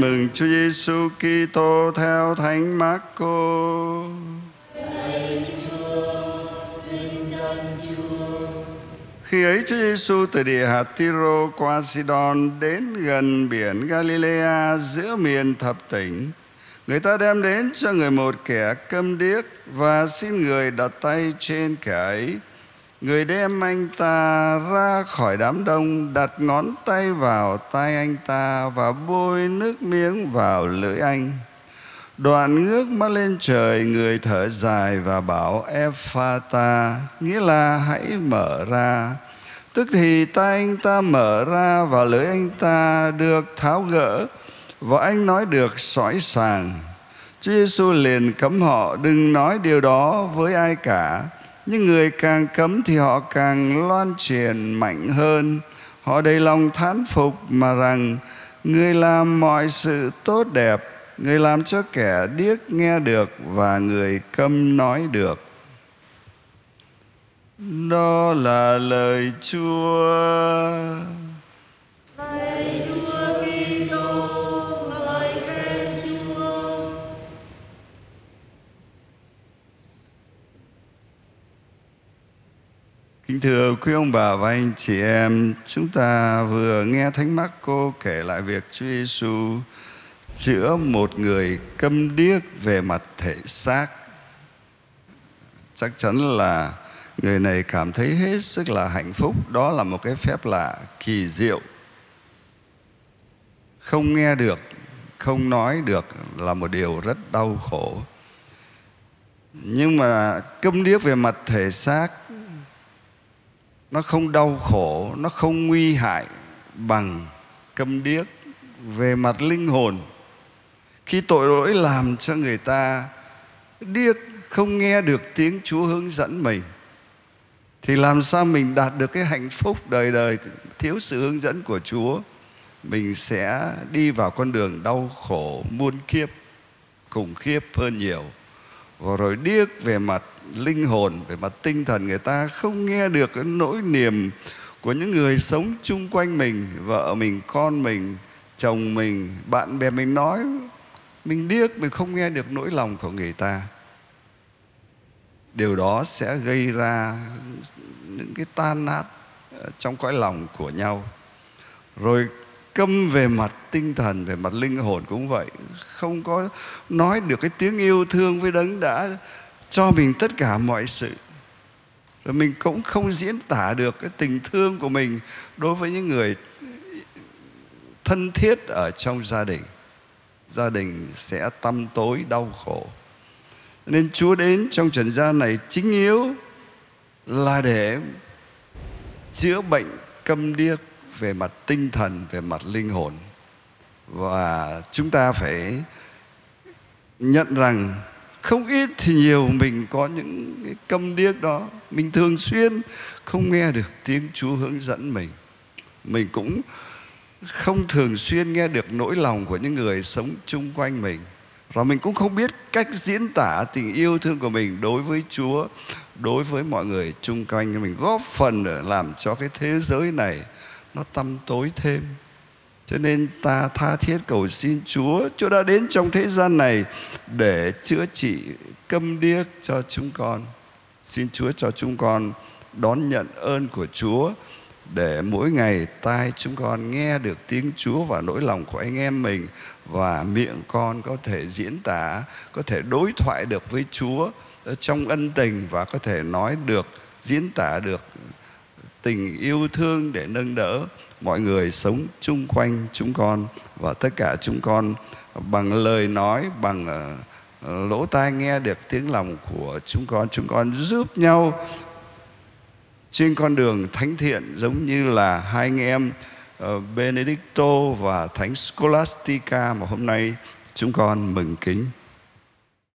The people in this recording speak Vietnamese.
Tin mừng Chúa Giêsu Kitô theo Thánh Marco. Khi ấy Chúa Giêsu từ địa hạt Tiro qua Sidon đến gần biển Galilea giữa miền thập tỉnh. Người ta đem đến cho người một kẻ câm điếc và xin người đặt tay trên kẻ ấy. Người đem anh ta ra khỏi đám đông, đặt ngón tay vào tay anh ta và bôi nước miếng vào lưỡi anh. Đoạn ngước mắt lên trời, người thở dài và bảo Ephata, nghĩa là hãy mở ra. Tức thì tay anh ta mở ra và lưỡi anh ta được tháo gỡ và anh nói được sỏi sàng. Chúa Giêsu liền cấm họ đừng nói điều đó với ai cả. Nhưng người càng cấm thì họ càng loan truyền mạnh hơn. Họ đầy lòng thán phục mà rằng người làm mọi sự tốt đẹp, người làm cho kẻ điếc nghe được và người câm nói được. Đó là lời Chúa. Kính thưa quý ông bà và anh chị em, chúng ta vừa nghe Thánh Marco kể lại việc Chúa Giêsu chữa một người câm điếc về mặt thể xác. Chắc chắn là người này cảm thấy hết sức là hạnh phúc, đó là một cái phép lạ kỳ diệu. Không nghe được, không nói được là một điều rất đau khổ. Nhưng mà câm điếc về mặt thể xác nó không đau khổ, nó không nguy hại bằng câm điếc về mặt linh hồn. Khi tội lỗi làm cho người ta, điếc không nghe được tiếng chúa hướng dẫn mình, thì làm sao mình đạt được cái hạnh phúc đời đời thiếu sự hướng dẫn của chúa? Mình sẽ đi vào con đường đau khổ, muôn kiếp, khủng khiếp hơn nhiều và rồi điếc về mặt linh hồn, về mặt tinh thần người ta không nghe được cái nỗi niềm của những người sống chung quanh mình, vợ mình, con mình, chồng mình, bạn bè mình nói. Mình điếc, mình không nghe được nỗi lòng của người ta. Điều đó sẽ gây ra những cái tan nát ờ, trong cõi lòng của nhau. Rồi câm về mặt tinh thần, về mặt linh hồn cũng vậy. Không có nói được cái tiếng yêu thương với đấng đã cho mình tất cả mọi sự. Rồi mình cũng không diễn tả được cái tình thương của mình đối với những người thân thiết ở trong gia đình. Gia đình sẽ tăm tối, đau khổ. Nên chúa đến trong trần gian này chính yếu là để chữa bệnh câm điếc về mặt tinh thần, về mặt linh hồn. Và chúng ta phải nhận rằng không ít thì nhiều mình có những cái câm điếc đó. Mình thường xuyên không nghe được tiếng chúa hướng dẫn mình. Mình cũng không thường xuyên nghe được nỗi lòng của những người sống chung quanh mình. Và mình cũng không biết cách diễn tả tình yêu thương của mình đối với chúa, đối với mọi người chung quanh. Mình góp phần để làm cho cái thế giới này nó tăm tối thêm. Cho nên ta tha thiết cầu xin Chúa Chúa đã đến trong thế gian này để chữa trị câm điếc cho chúng con. Xin Chúa cho chúng con đón nhận ơn của Chúa để mỗi ngày tai chúng con nghe được tiếng Chúa và nỗi lòng của anh em mình và miệng con có thể diễn tả, có thể đối thoại được với Chúa trong ân tình và có thể nói được, diễn tả được tình yêu thương để nâng đỡ. Mọi người sống chung quanh chúng con và tất cả chúng con bằng lời nói, bằng ờ, lỗ tai nghe được tiếng lòng của chúng con. Chúng con giúp nhau trên con đường thánh thiện giống như là hai anh em ờ, Benedicto và Thánh Scholastica. Mà hôm nay chúng con mừng kính.